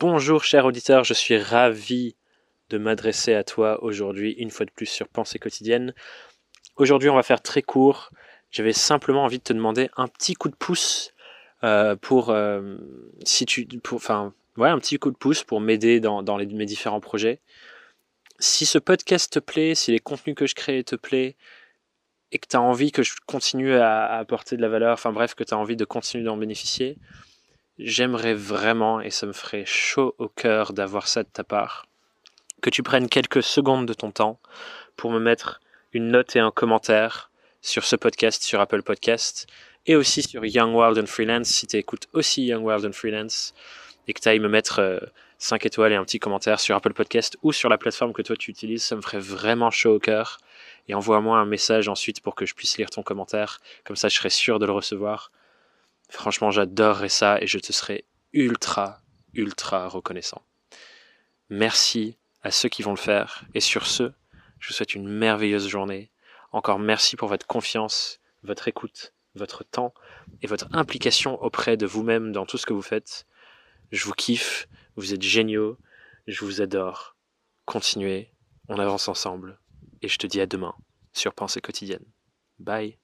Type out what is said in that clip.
Bonjour cher auditeur, je suis ravi de m'adresser à toi aujourd'hui une fois de plus sur Pensée quotidienne. Aujourd'hui on va faire très court. J'avais simplement envie de te demander un petit coup de pouce pour m'aider dans, mes différents projets. Si ce podcast te plaît, si les contenus que je crée te plaît et que tu as envie que je continue à, à apporter de la valeur, enfin bref, que tu as envie de continuer d'en bénéficier, j'aimerais vraiment, et ça me ferait chaud au cœur d'avoir ça de ta part, que tu prennes quelques secondes de ton temps pour me mettre une note et un commentaire sur ce podcast, sur Apple Podcast, et aussi sur Young World and Freelance, si tu écoutes aussi Young World and Freelance, et que tu ailles me mettre euh, 5 étoiles et un petit commentaire sur Apple Podcast ou sur la plateforme que toi tu utilises, ça me ferait vraiment chaud au cœur. Et envoie-moi un message ensuite pour que je puisse lire ton commentaire, comme ça je serai sûr de le recevoir. Franchement, j'adorerais ça et je te serai ultra, ultra reconnaissant. Merci à ceux qui vont le faire. Et sur ce, je vous souhaite une merveilleuse journée. Encore merci pour votre confiance, votre écoute, votre temps et votre implication auprès de vous-même dans tout ce que vous faites. Je vous kiffe, vous êtes géniaux, je vous adore. Continuez, on avance ensemble. Et je te dis à demain sur Pensée quotidienne. Bye.